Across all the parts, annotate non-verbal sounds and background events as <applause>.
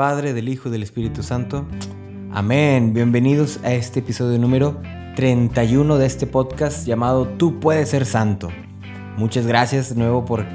Padre, del Hijo y del Espíritu Santo. Amén. Bienvenidos a este episodio número 31 de este podcast llamado Tú puedes ser santo. Muchas gracias de nuevo por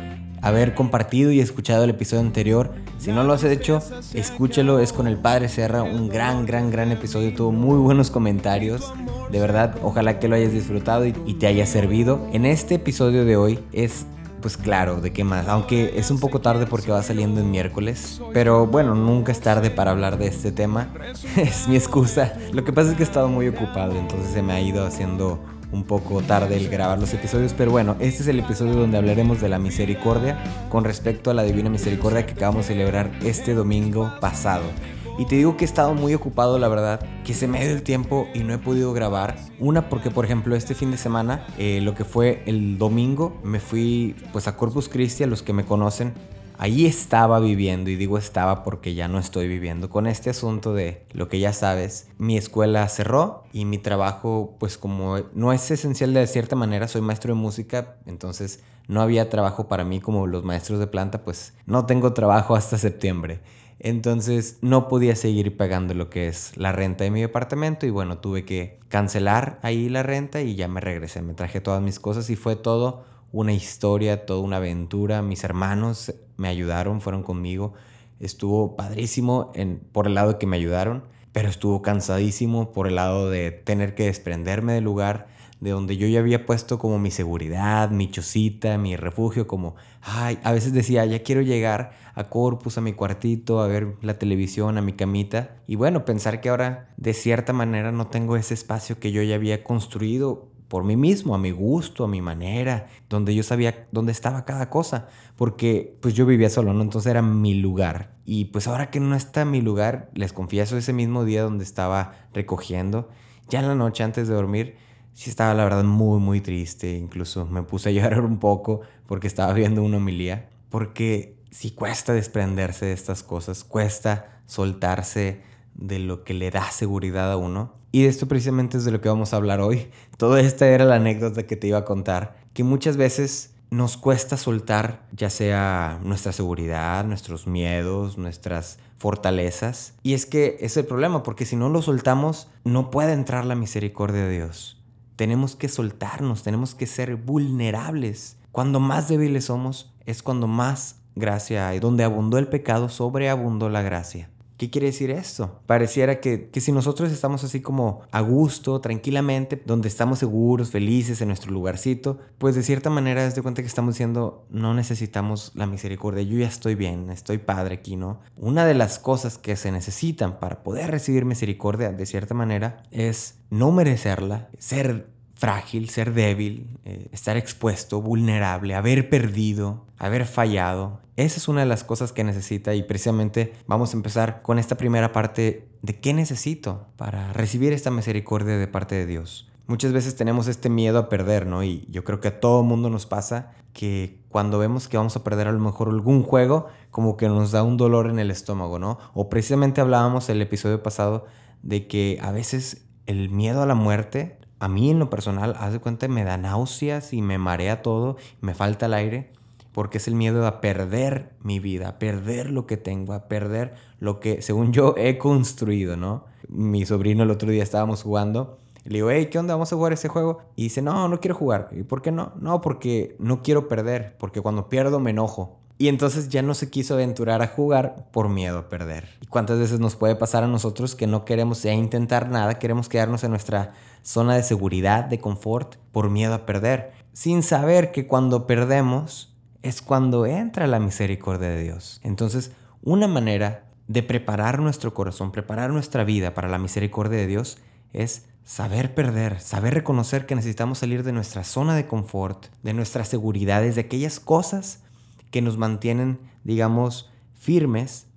haber compartido y escuchado el episodio anterior. Si no lo has hecho, escúchelo. Es con el Padre Serra. Un gran, gran, gran episodio. Tuvo muy buenos comentarios. De verdad, ojalá que lo hayas disfrutado y, te haya servido. En este episodio de hoy es pues claro, ¿de qué más? Aunque es un poco tarde porque va saliendo en miércoles. Pero bueno, nunca es tarde para hablar de este tema. <laughs> es mi excusa. Lo que pasa es que he estado muy ocupado, entonces se me ha ido haciendo un poco tarde el grabar los episodios, pero bueno, este es el episodio donde hablaremos de la misericordia con respecto a la divina misericordia que acabamos de celebrar este domingo pasado. Y te digo que he estado muy ocupado, la verdad, que se me ha ido el tiempo y no he podido grabar. Una porque, por ejemplo, este fin de semana, eh, lo que fue el domingo, me fui pues a Corpus Christi, a los que me conocen. Ahí estaba viviendo, y digo estaba porque ya no estoy viviendo, con este asunto de lo que ya sabes, mi escuela cerró y mi trabajo, pues como no es esencial de cierta manera, soy maestro de música, entonces no había trabajo para mí como los maestros de planta, pues no tengo trabajo hasta septiembre. Entonces no podía seguir pagando lo que es la renta de mi departamento y bueno, tuve que cancelar ahí la renta y ya me regresé, me traje todas mis cosas y fue todo una historia, toda una aventura. Mis hermanos me ayudaron, fueron conmigo. Estuvo padrísimo por el lado que me ayudaron, pero estuvo cansadísimo por el lado de tener que desprenderme del lugar de donde yo ya había puesto como mi seguridad, mi chocita, mi refugio, como, ay, a veces decía, ya quiero llegar a Corpus, a mi cuartito, a ver la televisión, a mi camita. Y bueno, pensar que ahora de cierta manera no tengo ese espacio que yo ya había construido por mí mismo, a mi gusto, a mi manera, donde yo sabía dónde estaba cada cosa, porque pues yo vivía solo, ¿no? Entonces era mi lugar. Y pues ahora que no está mi lugar, les confieso, ese mismo día donde estaba recogiendo, ya en la noche antes de dormir, sí estaba la verdad muy, muy triste. Incluso me puse a <laughs> llorar un poco porque estaba viendo una homilía. Porque sí cuesta desprenderse de estas cosas, cuesta soltarse de lo que le da seguridad a uno. Y de esto precisamente es de lo que vamos a hablar hoy. <laughs> Toda esta era la anécdota que te iba a contar. Que muchas veces nos cuesta soltar ya sea nuestra seguridad, nuestros miedos, nuestras fortalezas. Y es que es el problema, porque si no lo soltamos, no puede entrar la misericordia de Dios. Tenemos que soltarnos, tenemos que ser vulnerables. Cuando más débiles somos, es cuando más gracia hay. Donde abundó el pecado, sobreabundó la gracia. ¿Qué quiere decir esto? Pareciera que, que, si nosotros estamos así como a gusto, tranquilamente, donde estamos seguros, felices en nuestro lugarcito, pues de cierta manera es de cuenta que estamos diciendo, no necesitamos la misericordia, yo ya estoy bien, estoy padre aquí, ¿no? Una de las cosas que se necesitan para poder recibir misericordia de cierta manera es no merecerla, ser frágil, ser débil, eh, estar expuesto, vulnerable, haber perdido, haber fallado. Esa es una de las cosas que necesita y precisamente vamos a empezar con esta primera parte de qué necesito para recibir esta misericordia de parte de Dios. Muchas veces tenemos este miedo a perder, ¿no? Y yo creo que a todo mundo nos pasa que cuando vemos que vamos a perder a lo mejor algún juego, como que nos da un dolor en el estómago, ¿no? O precisamente hablábamos el episodio pasado de que a veces el miedo a la muerte a mí en lo personal, haz de cuenta, me da náuseas y me marea todo, me falta el aire, porque es el miedo a perder mi vida, a perder lo que tengo, a perder lo que, según yo, he construido, ¿no? Mi sobrino el otro día estábamos jugando. Le digo, hey, ¿qué onda? ¿Vamos a jugar ese juego? Y dice, no, no quiero jugar. ¿Y por qué no? No, porque no quiero perder, porque cuando pierdo me enojo. Y entonces ya no se quiso aventurar a jugar por miedo a perder. ¿Y cuántas veces nos puede pasar a nosotros que no queremos intentar nada, queremos quedarnos en nuestra zona de seguridad, de confort, por miedo a perder, sin saber que cuando perdemos es cuando entra la misericordia de Dios. Entonces, una manera de preparar nuestro corazón, preparar nuestra vida para la misericordia de Dios es saber perder, saber reconocer que necesitamos salir de nuestra zona de confort, de nuestras seguridades, de aquellas cosas que nos mantienen, digamos, firmes,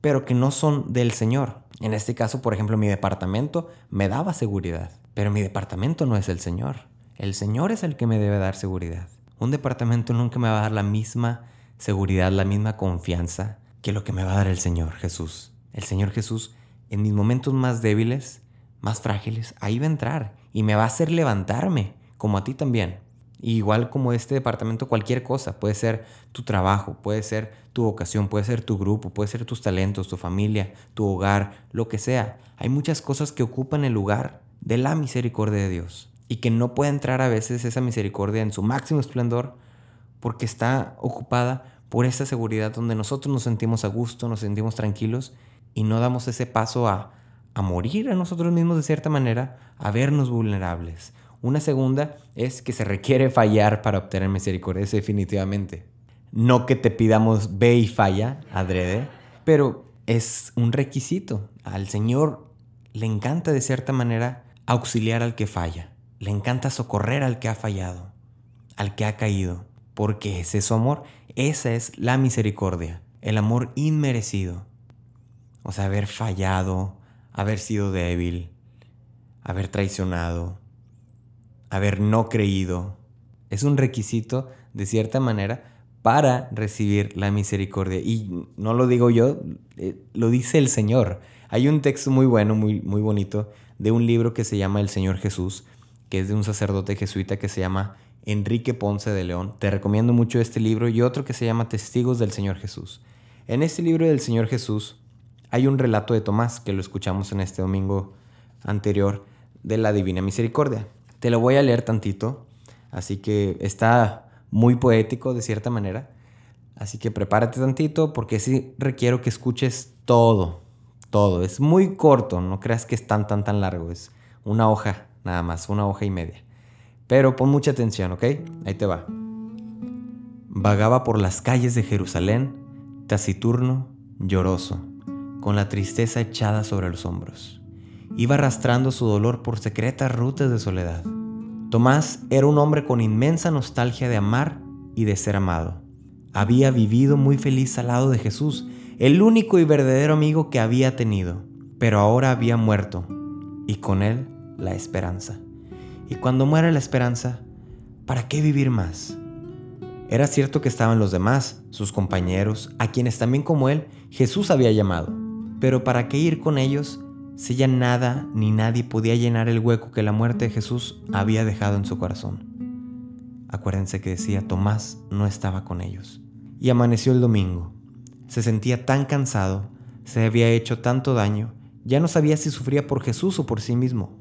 pero que no son del Señor. En este caso, por ejemplo, mi departamento me daba seguridad, pero mi departamento no es el Señor. El Señor es el que me debe dar seguridad. Un departamento nunca me va a dar la misma seguridad, la misma confianza que lo que me va a dar el Señor Jesús. El Señor Jesús, en mis momentos más débiles, más frágiles, ahí va a entrar y me va a hacer levantarme, como a ti también. Igual como este departamento, cualquier cosa. Puede ser tu trabajo, puede ser tu vocación, puede ser tu grupo, puede ser tus talentos, tu familia, tu hogar, lo que sea. Hay muchas cosas que ocupan el lugar de la misericordia de Dios y que no puede entrar a veces esa misericordia en su máximo esplendor porque está ocupada por esa seguridad donde nosotros nos sentimos a gusto, nos sentimos tranquilos y no damos ese paso a, a morir a nosotros mismos de cierta manera, a vernos vulnerables, una segunda es que se requiere fallar para obtener misericordia, definitivamente. No que te pidamos ve y falla, adrede, pero es un requisito. Al Señor le encanta de cierta manera auxiliar al que falla. Le encanta socorrer al que ha fallado, al que ha caído, porque ese es su amor. Esa es la misericordia, el amor inmerecido. O sea, haber fallado, haber sido débil, haber traicionado, haber no creído. Es un requisito, de cierta manera, para recibir la misericordia. Y no lo digo yo, eh, lo dice el Señor. Hay un texto muy bueno, muy, muy bonito, de un libro que se llama El Señor Jesús, que es de un sacerdote jesuita que se llama Enrique Ponce de León. Te recomiendo mucho este libro y otro que se llama Testigos del Señor Jesús. En este libro del Señor Jesús hay un relato de Tomás, que lo escuchamos en este domingo anterior, de la Divina Misericordia. Te lo voy a leer tantito, así que está muy poético de cierta manera. Así que prepárate tantito porque sí requiero que escuches todo, todo. Es muy corto, no creas que es tan, tan, tan largo. Es una hoja nada más, una hoja y media. Pero pon mucha atención, ¿ok? Ahí te va. Vagaba por las calles de Jerusalén, taciturno, lloroso, con la tristeza echada sobre los hombros iba arrastrando su dolor por secretas rutas de soledad. Tomás era un hombre con inmensa nostalgia de amar y de ser amado. Había vivido muy feliz al lado de Jesús, el único y verdadero amigo que había tenido, pero ahora había muerto, y con él la esperanza. Y cuando muere la esperanza, ¿para qué vivir más? Era cierto que estaban los demás, sus compañeros, a quienes también como él Jesús había llamado, pero ¿para qué ir con ellos si ya nada ni nadie podía llenar el hueco que la muerte de Jesús había dejado en su corazón. Acuérdense que decía, Tomás no estaba con ellos. Y amaneció el domingo. Se sentía tan cansado, se había hecho tanto daño, ya no sabía si sufría por Jesús o por sí mismo.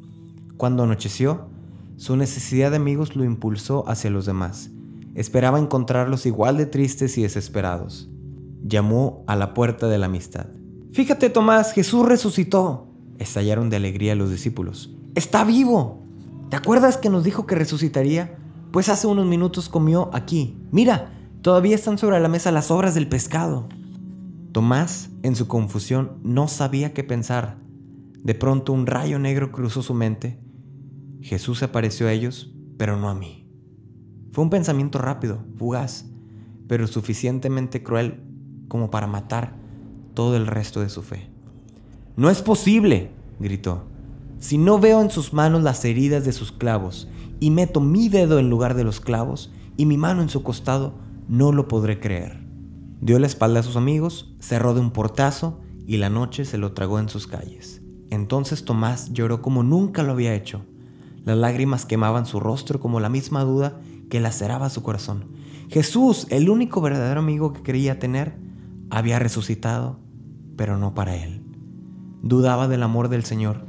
Cuando anocheció, su necesidad de amigos lo impulsó hacia los demás. Esperaba encontrarlos igual de tristes y desesperados. Llamó a la puerta de la amistad. Fíjate, Tomás, Jesús resucitó. Estallaron de alegría los discípulos. ¡Está vivo! ¿Te acuerdas que nos dijo que resucitaría? Pues hace unos minutos comió aquí. Mira, todavía están sobre la mesa las obras del pescado. Tomás, en su confusión, no sabía qué pensar. De pronto un rayo negro cruzó su mente. Jesús apareció a ellos, pero no a mí. Fue un pensamiento rápido, fugaz, pero suficientemente cruel como para matar todo el resto de su fe. No es posible, gritó. Si no veo en sus manos las heridas de sus clavos y meto mi dedo en lugar de los clavos y mi mano en su costado, no lo podré creer. Dio la espalda a sus amigos, cerró de un portazo y la noche se lo tragó en sus calles. Entonces Tomás lloró como nunca lo había hecho. Las lágrimas quemaban su rostro como la misma duda que laceraba su corazón. Jesús, el único verdadero amigo que quería tener, había resucitado, pero no para él dudaba del amor del Señor,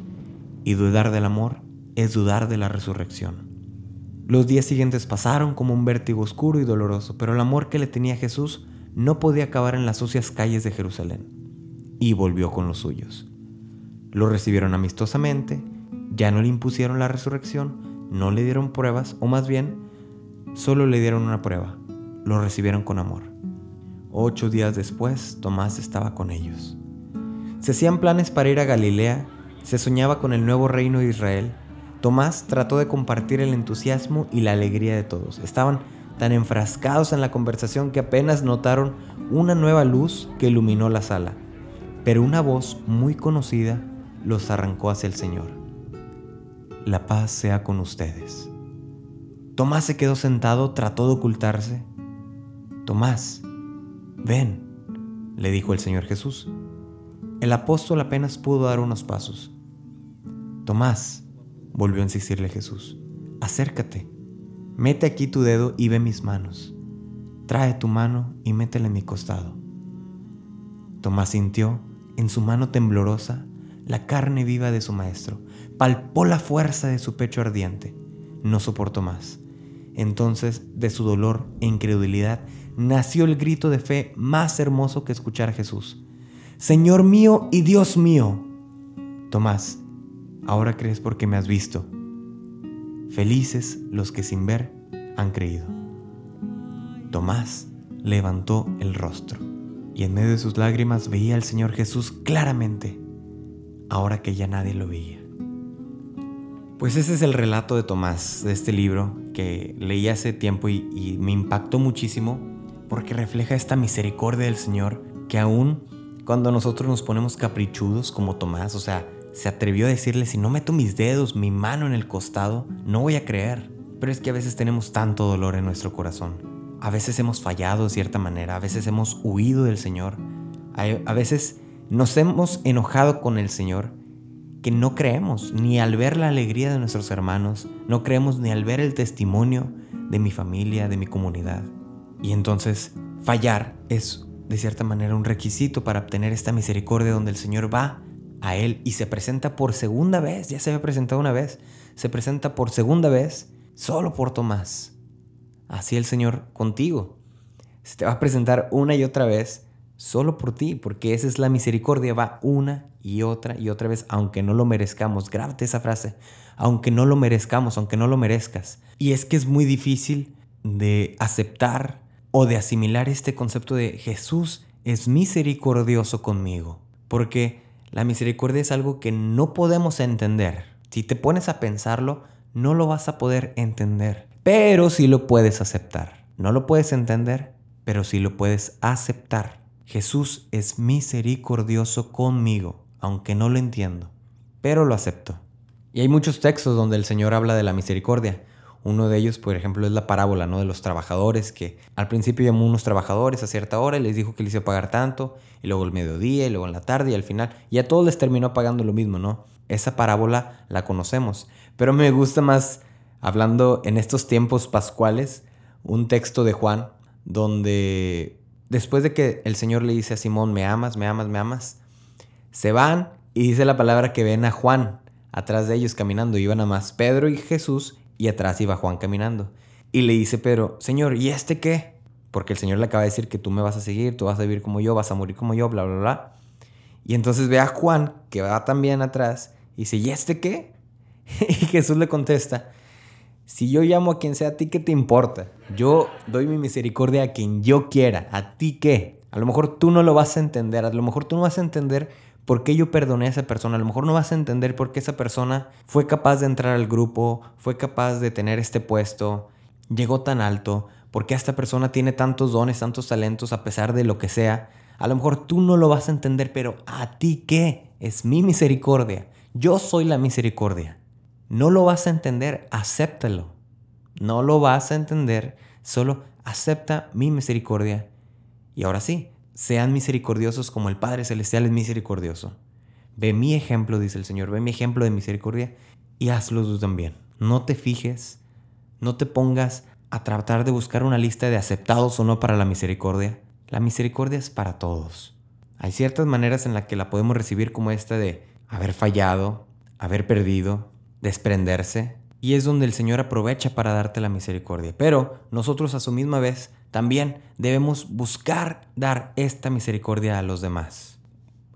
y dudar del amor es dudar de la resurrección. Los días siguientes pasaron como un vértigo oscuro y doloroso, pero el amor que le tenía Jesús no podía acabar en las sucias calles de Jerusalén, y volvió con los suyos. Lo recibieron amistosamente, ya no le impusieron la resurrección, no le dieron pruebas, o más bien, solo le dieron una prueba, lo recibieron con amor. Ocho días después, Tomás estaba con ellos. Se hacían planes para ir a Galilea, se soñaba con el nuevo reino de Israel. Tomás trató de compartir el entusiasmo y la alegría de todos. Estaban tan enfrascados en la conversación que apenas notaron una nueva luz que iluminó la sala. Pero una voz muy conocida los arrancó hacia el Señor. La paz sea con ustedes. Tomás se quedó sentado, trató de ocultarse. Tomás, ven, le dijo el Señor Jesús. El apóstol apenas pudo dar unos pasos. Tomás, volvió a insistirle Jesús, acércate, Mete aquí tu dedo y ve mis manos. Trae tu mano y métela en mi costado. Tomás sintió en su mano temblorosa la carne viva de su maestro, palpó la fuerza de su pecho ardiente, no soportó más. Entonces, de su dolor e incredulidad, nació el grito de fe más hermoso que escuchar a Jesús. Señor mío y Dios mío. Tomás, ahora crees porque me has visto. Felices los que sin ver han creído. Tomás levantó el rostro y en medio de sus lágrimas veía al Señor Jesús claramente, ahora que ya nadie lo veía. Pues ese es el relato de Tomás, de este libro que leí hace tiempo y, me impactó muchísimo porque refleja esta misericordia del Señor que aún cuando nosotros nos ponemos caprichudos como Tomás, o sea, se atrevió a decirle, si no meto mis dedos, mi mano en el costado, no voy a creer. Pero es que a veces tenemos tanto dolor en nuestro corazón a veces hemos fallado de cierta manera, a veces hemos huido del Señor, a veces nos hemos enojado con el Señor que no creemos ni al ver la alegría de nuestros hermanos, no creemos ni al ver el testimonio de mi familia, de mi comunidad. Y entonces fallar es de cierta manera un requisito para obtener esta misericordia donde el Señor va a Él y se presenta por segunda vez, ya se había presentado una vez, se presenta por segunda vez solo por Tomás así el Señor contigo. Se te va a presentar una y otra vez solo por ti, porque esa es la misericordia, va una y otra y otra vez, aunque no lo merezcamos. Grábate esa frase, aunque no lo merezcamos, aunque no lo merezcas. Y es que es muy difícil de aceptar o de asimilar este concepto de Jesús es misericordioso conmigo, porque la misericordia es algo que no podemos entender. Si te pones a pensarlo, no lo vas a poder entender pero sí lo puedes aceptar. No lo puedes entender, pero sí lo puedes aceptar. Jesús es misericordioso conmigo, aunque no lo entiendo, pero lo acepto. Y hay muchos textos donde el Señor habla de la misericordia. Uno de ellos, por ejemplo, es la parábola ¿no? de los trabajadores, que al principio llamó unos trabajadores a cierta hora y les dijo que les iba a pagar tanto, y luego el mediodía, y luego en la tarde, y al final, y a todos les terminó pagando lo mismo, ¿no? Esa parábola la conocemos, pero me gusta más hablando en estos tiempos pascuales, un texto de Juan donde después de que el Señor le dice a Simón, me amas, me amas, me amas, se van y dice la palabra que ven a Juan atrás de ellos caminando. Iban a más Pedro y Jesús y atrás iba Juan caminando. Y le dice Pedro, Señor, ¿y este qué? Porque el Señor le acaba de decir que tú me vas a seguir, tú vas a vivir como yo, vas a morir como yo, bla, bla, bla. Y entonces ve a Juan, que va también atrás, y dice, ¿y este qué? <laughs> Y Jesús le contesta, si yo llamo a quien sea, ¿a ti qué te importa? Yo doy mi misericordia a quien yo quiera. ¿A ti qué? A lo mejor tú no lo vas a entender. A lo mejor tú no vas a entender por qué yo perdoné a esa persona. A lo mejor no vas a entender por qué esa persona fue capaz de entrar al grupo, fue capaz de tener este puesto, llegó tan alto, por qué esta persona tiene tantos dones, tantos talentos a pesar de lo que sea. A lo mejor tú no lo vas a entender, pero ¿a ti qué? Es mi misericordia. Yo soy la misericordia. No lo vas a entender, acéptalo. No lo vas a entender, solo acepta mi misericordia. Y ahora sí, sean misericordiosos como el Padre Celestial es misericordioso. Ve mi ejemplo, dice el Señor, ve mi ejemplo de misericordia y hazlo tú también. No te fijes, no te pongas a tratar de buscar una lista de aceptados o no para la misericordia. La misericordia es para todos. Hay ciertas maneras en las que la podemos recibir como esta de haber fallado, haber perdido, desprenderse, y es donde el Señor aprovecha para darte la misericordia. Pero nosotros a su misma vez también debemos buscar dar esta misericordia a los demás.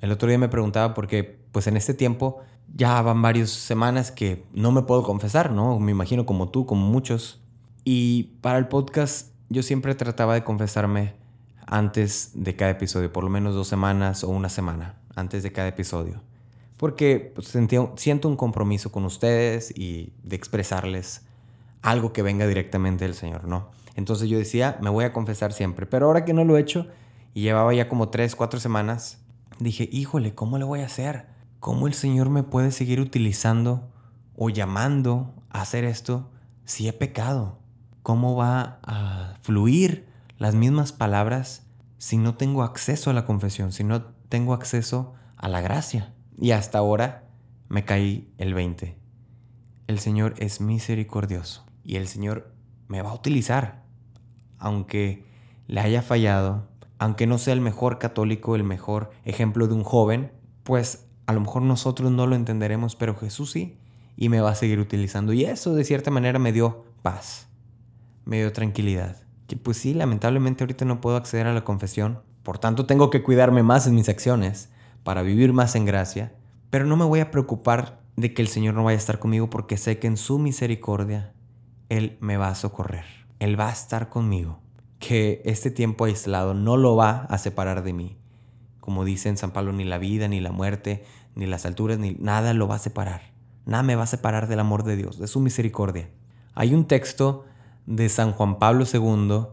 El otro día me preguntaba porque pues en este tiempo ya van varias semanas que no me puedo confesar, ¿no? Me imagino como tú, como muchos. Y para el podcast yo siempre trataba de confesarme antes de cada episodio, por lo menos dos semanas o una semana antes de cada episodio porque pues, siento un compromiso con ustedes y de expresarles algo que venga directamente del Señor, ¿no? Entonces yo decía, me voy a confesar siempre, pero ahora que no lo he hecho y llevaba ya como tres, cuatro semanas, dije, híjole, ¿cómo le voy a hacer? ¿Cómo el Señor me puede seguir utilizando o llamando a hacer esto si he pecado? ¿Cómo va a fluir las mismas palabras si no tengo acceso a la confesión, si no tengo acceso a la gracia? Y hasta ahora me caí el 20. El Señor es misericordioso y el Señor me va a utilizar. Aunque le haya fallado, aunque no sea el mejor católico, el mejor ejemplo de un joven, pues a lo mejor nosotros no lo entenderemos, pero Jesús sí, y me va a seguir utilizando. Y eso de cierta manera me dio paz, me dio tranquilidad. Que pues sí, lamentablemente ahorita no puedo acceder a la confesión, por tanto tengo que cuidarme más en mis acciones para vivir más en gracia, pero no me voy a preocupar de que el Señor no vaya a estar conmigo porque sé que en su misericordia Él me va a socorrer, Él va a estar conmigo, que este tiempo aislado no lo va a separar de mí. Como dice en San Pablo, ni la vida, ni la muerte, ni las alturas, ni nada lo va a separar. Nada me va a separar del amor de Dios, de su misericordia. Hay un texto de San Juan Pablo II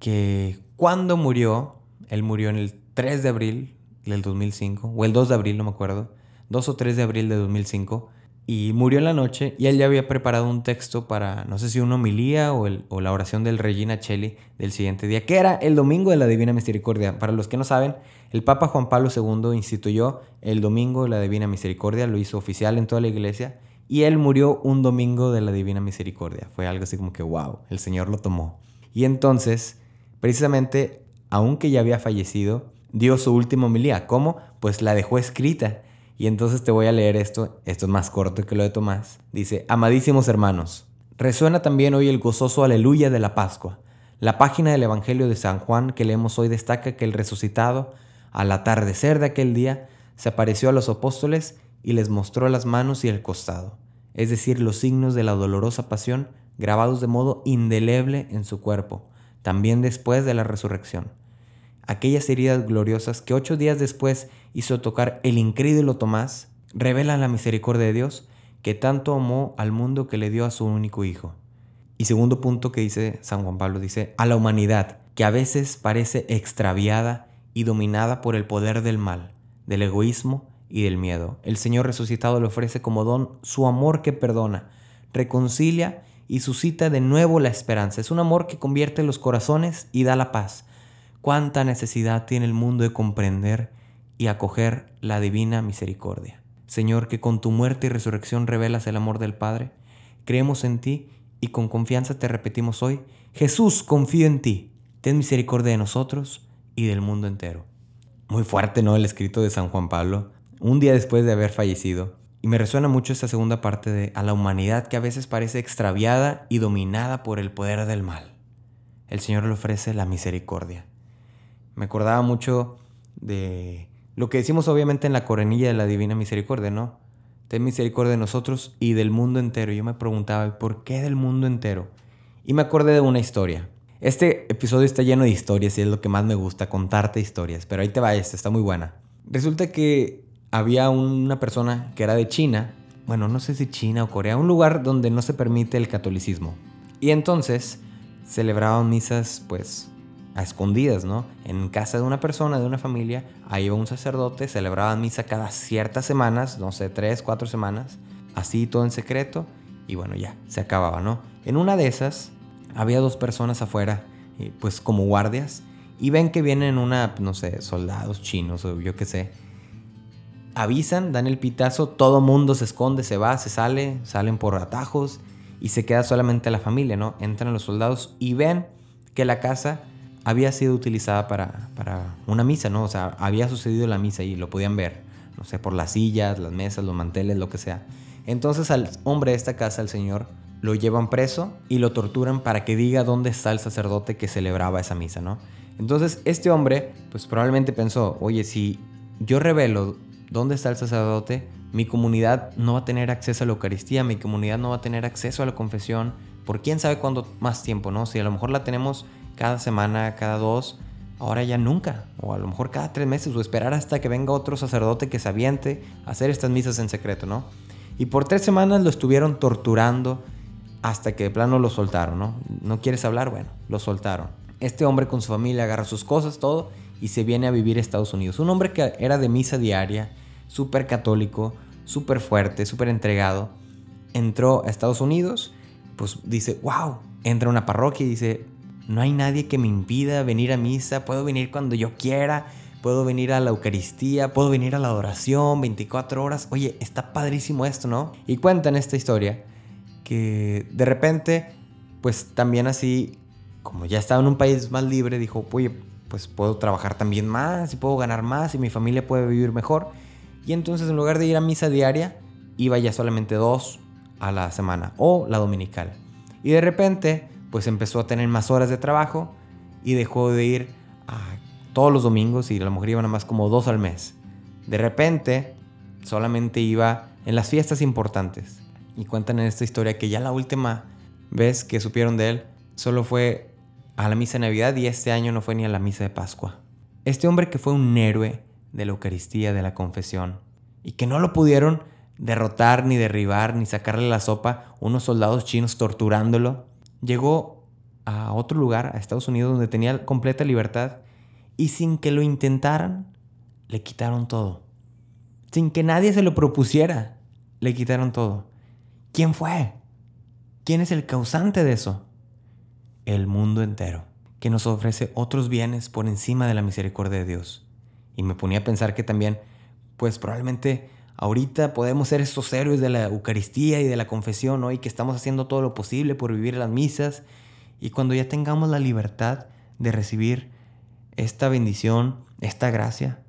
que cuando murió, él murió en el 3 de abril del 2005, o el 2 de abril, no me acuerdo, 2 o 3 de abril de 2005, y murió en la noche y él ya había preparado un texto para, no sé si una homilía o, la oración del Regina Cheli del siguiente día, que era el Domingo de la Divina Misericordia. Para los que no saben, el Papa Juan Pablo II instituyó el Domingo de la Divina Misericordia, lo hizo oficial en toda la iglesia, y él murió un Domingo de la Divina Misericordia. Fue algo así como que, wow, el Señor lo tomó. Y entonces, precisamente, aunque ya había fallecido, dio su última homilía. ¿Cómo? Pues la dejó escrita y entonces te voy a leer esto, esto es más corto que lo de Tomás. Dice, amadísimos hermanos, resuena también hoy el gozoso aleluya de la Pascua. La página del Evangelio de San Juan que leemos hoy destaca que el resucitado, al atardecer de aquel día, se apareció a los apóstoles y les mostró las manos y el costado, es decir, los signos de la dolorosa pasión grabados de modo indeleble en su cuerpo, también después de la resurrección aquellas heridas gloriosas que ocho días después hizo tocar el incrédulo Tomás, revelan la misericordia de Dios que tanto amó al mundo que le dio a su único Hijo. Y segundo punto que dice San Juan Pablo, dice, a la humanidad, que a veces parece extraviada y dominada por el poder del mal, del egoísmo y del miedo. El Señor resucitado le ofrece como don su amor que perdona, reconcilia y suscita de nuevo la esperanza. Es un amor que convierte los corazones y da la paz cuánta necesidad tiene el mundo de comprender y acoger la divina misericordia. Señor, que con tu muerte y resurrección revelas el amor del Padre, creemos en ti y con confianza te repetimos hoy, Jesús, confío en ti, ten misericordia de nosotros y del mundo entero. Muy fuerte, ¿no? El escrito de San Juan Pablo, un día después de haber fallecido. Y me resuena mucho esta segunda parte de a la humanidad que a veces parece extraviada y dominada por el poder del mal. El Señor le ofrece la misericordia. Me acordaba mucho de lo que decimos obviamente en la coronilla de la Divina Misericordia, ¿no? Ten misericordia de nosotros y del mundo entero. Yo me preguntaba, ¿por qué del mundo entero? Y me acordé de una historia. Este episodio está lleno de historias y es lo que más me gusta, contarte historias. Pero ahí te va esta, está muy buena. Resulta que había una persona que era de China, bueno, no sé si China o Corea, un lugar donde no se permite el catolicismo. Y entonces celebraban misas pues escondidas, ¿no? En casa de una persona, de una familia, ahí iba un sacerdote, celebraban misa cada ciertas semanas, no sé, tres, cuatro semanas, así todo en secreto, y bueno, ya, se acababa, ¿no? En una de esas, había dos personas afuera, pues como guardias, y ven que vienen una, no sé, soldados chinos o yo qué sé. Avisan, dan el pitazo, todo mundo se esconde, se va, se sale, salen por atajos y se queda solamente la familia, ¿no? Entran los soldados y ven que la casa había sido utilizada para, para una misa, ¿no? O sea, había sucedido la misa y lo podían ver, no sé, por las sillas, las mesas, los manteles, lo que sea. Entonces al hombre de esta casa, al señor, lo llevan preso y lo torturan para que diga dónde está el sacerdote que celebraba esa misa, ¿no? Entonces este hombre, pues probablemente pensó, oye, si yo revelo dónde está el sacerdote, mi comunidad no va a tener acceso a la Eucaristía, mi comunidad no va a tener acceso a la confesión, por quién sabe cuándo más tiempo, ¿no? Si a lo mejor la tenemos cada semana, cada dos, ahora ya nunca, o a lo mejor cada tres meses, o esperar hasta que venga otro sacerdote que se aviente a hacer estas misas en secreto, ¿no? Y por tres semanas lo estuvieron torturando hasta que de plano lo soltaron, ¿no? ¿No quieres hablar? Bueno, lo soltaron. Este hombre con su familia agarra sus cosas, todo, y se viene a vivir a Estados Unidos. Un hombre que era de misa diaria, súper católico, súper fuerte, súper entregado, entró a Estados Unidos, pues dice, wow, entra a una parroquia y dice, no hay nadie que me impida venir a misa, puedo venir cuando yo quiera, puedo venir a la Eucaristía, puedo venir a la adoración 24 horas. Oye, está padrísimo esto, ¿no? Y cuentan esta historia que de repente pues también así, como ya estaba en un país más libre, dijo, oye, pues puedo trabajar también más y puedo ganar más y mi familia puede vivir mejor. Y entonces en lugar de ir a misa diaria, iba ya solamente dos a la semana o la dominical. Y de repente, pues empezó a tener más horas de trabajo y dejó de ir a todos los domingos y a lo mejor iba nada más como dos al mes. De repente, solamente iba en las fiestas importantes. Y cuentan en esta historia que ya la última vez que supieron de él solo fue a la misa de Navidad y este año no fue ni a la misa de Pascua. Este hombre que fue un héroe de la Eucaristía, de la confesión, y que no lo pudieron derrotar, ni derribar, ni sacarle la sopa unos soldados chinos torturándolo, llegó a otro lugar, a Estados Unidos, donde tenía completa libertad, y sin que lo intentaran, le quitaron todo. Sin que nadie se lo propusiera, le quitaron todo. ¿Quién fue? ¿Quién es el causante de eso? El mundo entero, que nos ofrece otros bienes por encima de la misericordia de Dios. Y me ponía a pensar que también, pues probablemente ahorita podemos ser estos héroes de la Eucaristía y de la confesión, ¿no? Y que estamos haciendo todo lo posible por vivir las misas. Y cuando ya tengamos la libertad de recibir esta bendición, esta gracia,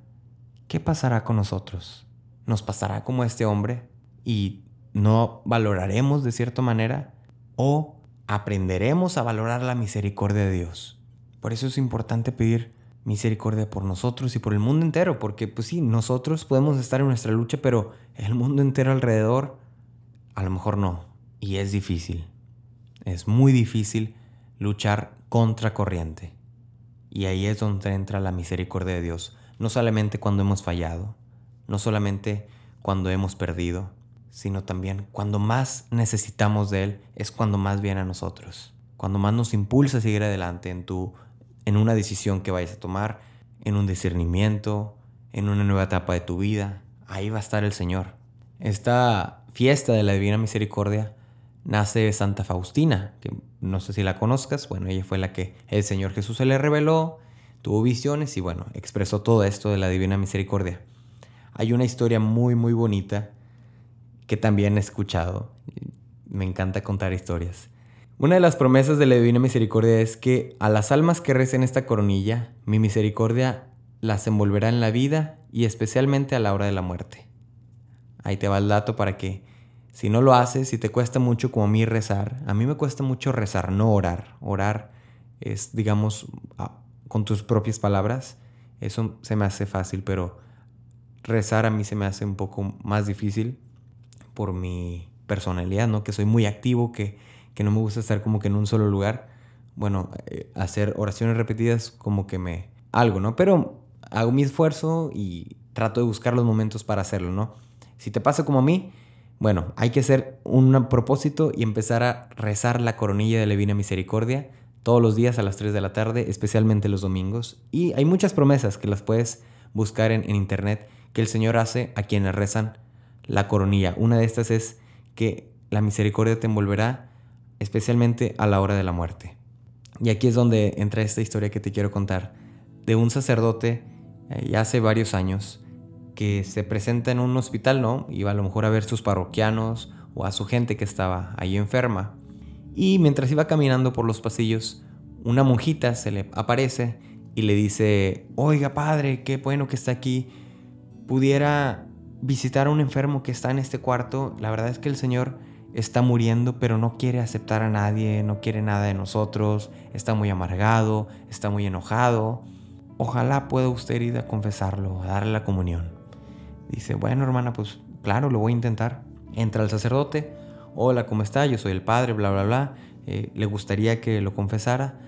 ¿qué pasará con nosotros? ¿Nos pasará como este hombre y no valoraremos de cierta manera? ¿O aprenderemos a valorar la misericordia de Dios? Por eso es importante pedir misericordia por nosotros y por el mundo entero, porque pues sí, nosotros podemos estar en nuestra lucha, pero el mundo entero alrededor a lo mejor no. Y es difícil. Es muy difícil luchar contra corriente. Y ahí es donde entra la misericordia de Dios, no solamente cuando hemos fallado, no solamente cuando hemos perdido, sino también cuando más necesitamos de Él es cuando más viene a nosotros, cuando más nos impulsa a seguir adelante en tu en una decisión que vayas a tomar, en un discernimiento, en una nueva etapa de tu vida. Ahí va a estar el Señor. Esta fiesta de la Divina Misericordia nace de Santa Faustina, que no sé si la conozcas, bueno, ella fue la que el Señor Jesús se le reveló, tuvo visiones y bueno, expresó todo esto de la Divina Misericordia. Hay una historia muy, muy bonita que también he escuchado. Me encanta contar historias. Una de las promesas de la Divina Misericordia es que a las almas que recen esta coronilla, mi misericordia las envolverá en la vida y especialmente a la hora de la muerte. Ahí te va el dato para que, si no lo haces, si te cuesta mucho como a mí rezar, a mí me cuesta mucho rezar, no orar. Orar es, digamos, con tus propias palabras, eso se me hace fácil, pero rezar a mí se me hace un poco más difícil por mi personalidad, ¿no? Que soy muy activo, que que no me gusta estar como que en un solo lugar. Bueno, eh, hacer oraciones repetidas como que me... algo, ¿no? Pero hago mi esfuerzo y trato de buscar los momentos para hacerlo, ¿no? Si te pasa como a mí, bueno, hay que hacer un propósito y empezar a rezar la coronilla de la Divina Misericordia todos los días a las 3 de la tarde, especialmente los domingos. Y hay muchas promesas que las puedes buscar en, en internet que el Señor hace a quienes rezan la coronilla. Una de estas es que la misericordia te envolverá especialmente a la hora de la muerte. Y aquí es donde entra esta historia que te quiero contar, de un sacerdote eh, ya hace varios años que se presenta en un hospital, ¿no? Iba a lo mejor a ver sus parroquianos o a su gente que estaba ahí enferma. Y mientras iba caminando por los pasillos, una monjita se le aparece y le dice, oiga padre, qué bueno que está aquí. Pudiera visitar a un enfermo que está en este cuarto. La verdad es que el Señor está muriendo, pero no quiere aceptar a nadie, no quiere nada de nosotros, está muy amargado, está muy enojado. Ojalá pueda usted ir a confesarlo, a darle la comunión. Dice, bueno hermana, pues claro, lo voy a intentar. Entra el sacerdote, hola, ¿cómo está? Yo soy el padre, bla, bla, bla. Eh, le gustaría que lo confesara.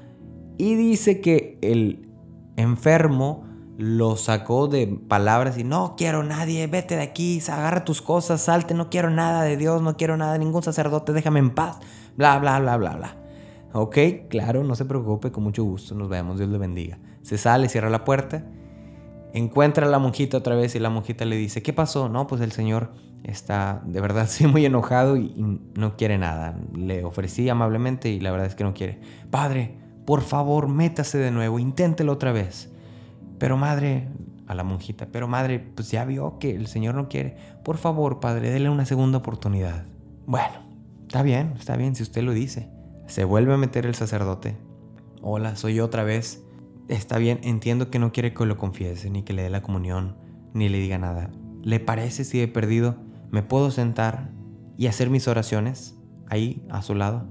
Y dice que el enfermo lo sacó de palabras y no quiero nadie, vete de aquí, agarra tus cosas, salte, no quiero nada de Dios, no quiero nada de ningún sacerdote, déjame en paz, bla, bla, bla, bla, bla. Ok, claro, no se preocupe, con mucho gusto, nos vemos, Dios le bendiga. Se sale, cierra la puerta, encuentra a la monjita otra vez y la monjita le dice, ¿qué pasó? No, pues el señor está de verdad <laughs> sí muy enojado y, y no quiere nada. Le ofrecí amablemente y la verdad es que no quiere. Padre, por favor, métase de nuevo, inténtelo otra vez. Pero madre, a la monjita, pero madre, pues ya vio que el Señor no quiere. Por favor, padre, déle una segunda oportunidad. Bueno, está bien, está bien si usted lo dice. Se vuelve a meter el sacerdote. Hola, soy yo otra vez. Está bien, entiendo que no quiere que lo confiese, ni que le dé la comunión, ni le diga nada. ¿Le parece si he perdido? ¿Me puedo sentar y hacer mis oraciones ahí a su lado?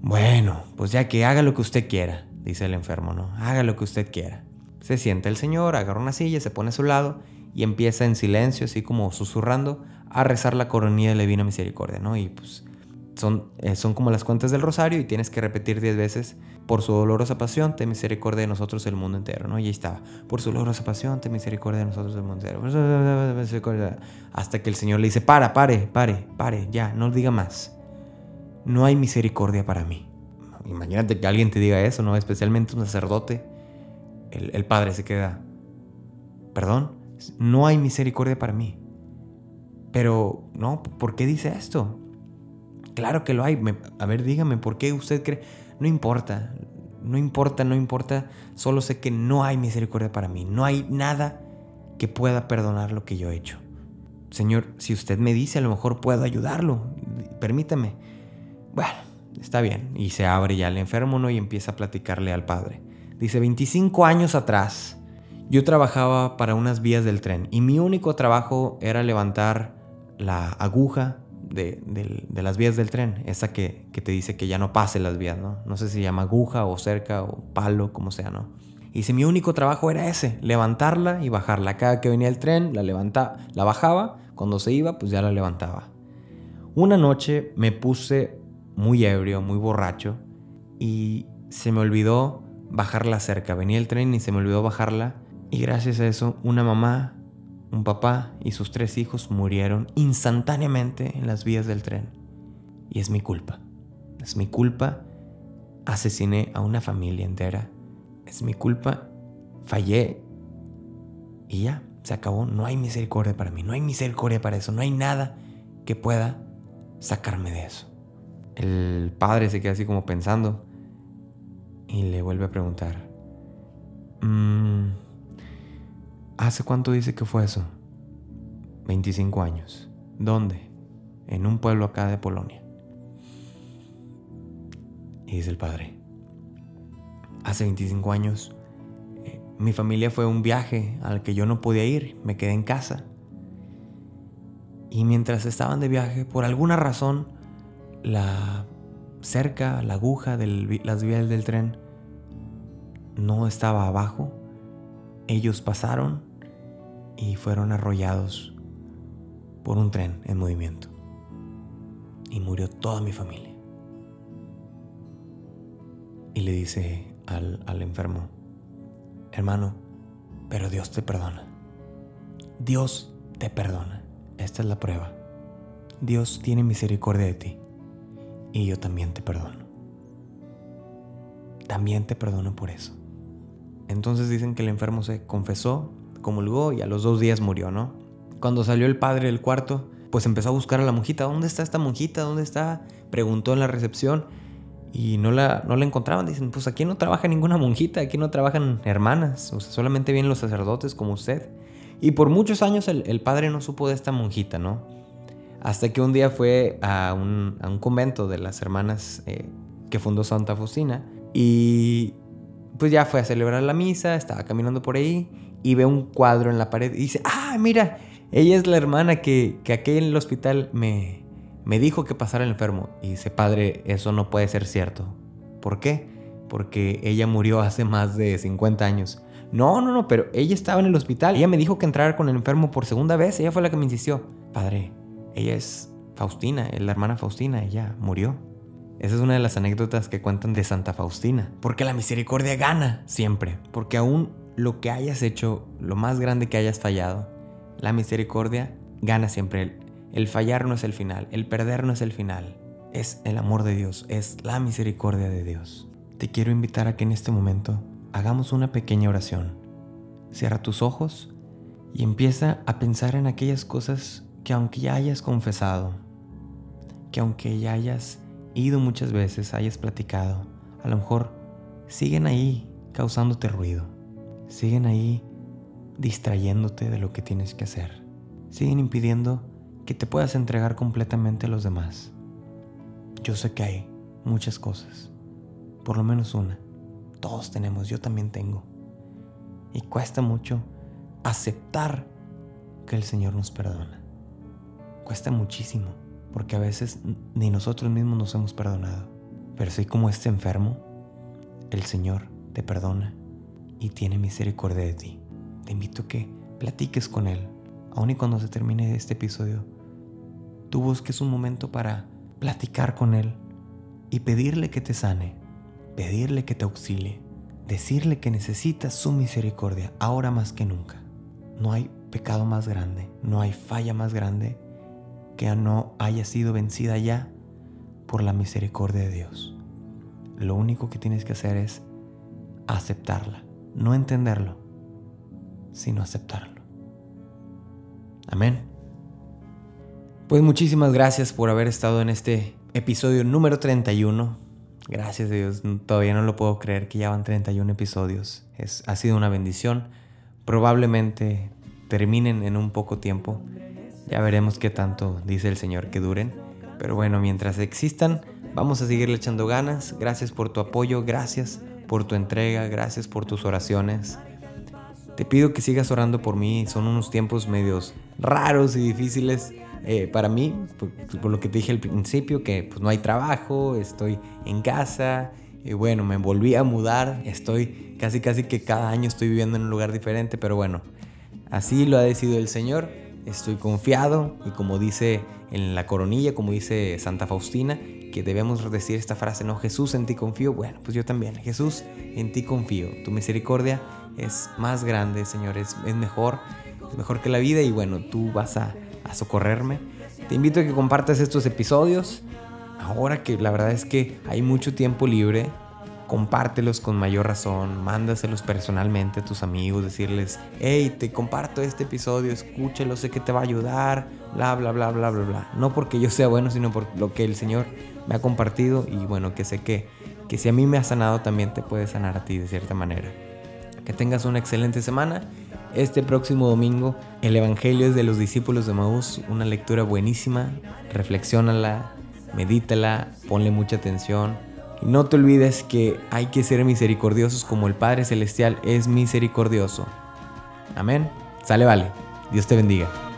Bueno, pues ya que haga lo que usted quiera, dice el enfermo, ¿no? Haga lo que usted quiera. Se sienta el señor, agarra una silla, se pone a su lado y empieza en silencio, así como susurrando, a rezar la coronilla de la Divina Misericordia, ¿no? Y pues son, eh, son como las cuentas del rosario y tienes que repetir diez veces por su dolorosa pasión, ten misericordia de nosotros el mundo entero, ¿no? Y ahí estaba, por su dolorosa pasión, ten misericordia de nosotros el mundo entero. Hasta que el Señor le dice, para, pare, pare, pare, ya, no diga más. No hay misericordia para mí. Imagínate que alguien te diga eso, ¿no? Especialmente un sacerdote. El, padre se queda, perdón, no hay misericordia para mí. Pero, no, ¿por qué dice esto? Claro que lo hay. a ver, dígame, ¿por qué usted cree? No importa, no importa, no importa. Solo sé que no hay misericordia para mí. No hay nada que pueda perdonar lo que yo he hecho. Señor, si usted me dice, a lo mejor puedo ayudarlo. Permítame. Bueno, está bien. Y se abre ya el enfermo, ¿no? Y empieza a platicarle al padre. Dice, 25 años atrás, yo trabajaba para unas vías del tren y mi único trabajo era levantar la aguja de, las vías del tren, esa que, te dice que ya no pase las vías, ¿no? No sé si se llama aguja o cerca o palo, como sea, ¿no? Y si mi único trabajo era ese, levantarla y bajarla. Cada que venía el tren, la levantaba, la bajaba, cuando se iba, pues ya la levantaba. Una noche me puse muy ebrio, muy borracho, y se me olvidó bajarla cerca. Venía el tren y se me olvidó bajarla, y gracias a eso, una mamá un papá y sus tres hijos murieron instantáneamente en las vías del tren. Y es mi culpa. Es mi culpa. Asesiné a una familia entera. Es mi culpa. Fallé. Y ya, se acabó. No hay misericordia para mí. No hay misericordia para eso. No hay nada que pueda sacarme de eso. El padre se queda así como pensando y le vuelve a preguntar. Mmm, ¿Hace cuánto dice que fue eso? 25 años. ¿Dónde? En un pueblo acá de Polonia. Y dice el padre, hace 25 años eh, mi familia fue a un viaje al que yo no podía ir, me quedé en casa. Y mientras estaban de viaje, por alguna razón, la cerca, la aguja de las vías del tren no estaba abajo. Ellos pasaron y fueron arrollados por un tren en movimiento. Y murió toda mi familia. Y le dice al, al enfermo, hermano, pero Dios te perdona. Dios te perdona. Esta es la prueba. Dios tiene misericordia de ti. Y yo también te perdono. También te perdono por eso. Entonces dicen que el enfermo se confesó comulgó y a los dos días murió, ¿no? Cuando salió el padre del cuarto, pues empezó a buscar a la monjita. ¿Dónde está esta monjita? ¿Dónde está? Preguntó en la recepción y no la, no encontraban. Dicen, pues aquí no trabaja ninguna monjita, aquí no trabajan hermanas, solamente vienen los sacerdotes como usted. Y por muchos años el, padre no supo de esta monjita, ¿no? Hasta que un día fue a un, convento de las hermanas eh, que fundó Santa Faustina y pues ya fue a celebrar la misa, estaba caminando por ahí y ve un cuadro en la pared y dice, ah, mira, ella es la hermana que, que aquí en el hospital me, me dijo que pasara el enfermo. Y dice, padre, eso no puede ser cierto. ¿Por qué? Porque ella murió hace más de 50 años. No, no, no, pero ella estaba en el hospital. Ella me dijo que entrara con el enfermo por segunda vez. Ella fue la que me insistió. Padre, ella es Faustina, es la hermana Faustina. Ella murió. Esa es una de las anécdotas que cuentan de Santa Faustina. Porque la misericordia gana siempre. Porque aún lo que hayas hecho, lo más grande que hayas fallado, la misericordia gana siempre. El, fallar no es el final, el perder no es el final, es el amor de Dios, es la misericordia de Dios. Te quiero invitar a que en este momento hagamos una pequeña oración. Cierra tus ojos y empieza a pensar en aquellas cosas que aunque ya hayas confesado, que aunque ya hayas ido muchas veces, hayas platicado, a lo mejor siguen ahí causándote ruido siguen ahí distrayéndote de lo que tienes que hacer. Siguen impidiendo que te puedas entregar completamente a los demás. Yo sé que hay muchas cosas. Por lo menos una. Todos tenemos, yo también tengo. Y cuesta mucho aceptar que el Señor nos perdona. Cuesta muchísimo, porque a veces ni nosotros mismos nos hemos perdonado. Pero si como este enfermo, el Señor te perdona y tiene misericordia de ti. Te invito a que platiques con Él, aun y cuando se termine este episodio. Tú busques un momento para platicar con Él y pedirle que te sane, pedirle que te auxilie, decirle que necesitas su misericordia ahora más que nunca. No hay pecado más grande, no hay falla más grande que no haya sido vencida ya por la misericordia de Dios. Lo único que tienes que hacer es aceptarla, no entenderlo, sino aceptarlo. Amén. Pues muchísimas gracias por haber estado en este episodio número 31. Gracias a Dios, todavía no lo puedo creer que ya van 31 episodios. Es, ha sido una bendición. Probablemente terminen en un poco tiempo. Ya veremos qué tanto dice el Señor que duren. Pero bueno, mientras existan, vamos a seguirle echando ganas. Gracias por tu apoyo, gracias por tu entrega, gracias por tus oraciones. Te pido que sigas orando por mí. Son unos tiempos medios raros y difíciles eh, para mí, por, lo que te dije al principio, que pues no hay trabajo, estoy en casa, y bueno, me volví a mudar, estoy casi casi que cada año estoy viviendo en un lugar diferente, pero bueno, así lo ha decidido el Señor, estoy confiado y como dice en la coronilla, como dice Santa Faustina, que debemos decir esta frase, no, Jesús en ti confío, bueno, pues yo también, Jesús en ti confío, tu misericordia es más grande, Señor, es, mejor, es mejor que la vida y bueno, tú vas a socorrerme. Te invito a que compartas estos episodios. Ahora que la verdad es que hay mucho tiempo libre, compártelos con mayor razón, mándaselos personalmente a tus amigos, decirles, hey, te comparto este episodio, escúchalo, sé que te va a ayudar, bla, bla, bla, bla, bla, bla. No porque yo sea bueno, sino por lo que el Señor me ha compartido y bueno, que sé que, que si a mí me ha sanado, también te puede sanar a ti de cierta manera. Que tengas una excelente semana este próximo domingo, el Evangelio es de los discípulos de Maús, una lectura buenísima. Reflexiónala, medítala, ponle mucha atención. Y no te olvides que hay que ser misericordiosos como el Padre Celestial es misericordioso. Amén. Sale, vale. Dios te bendiga.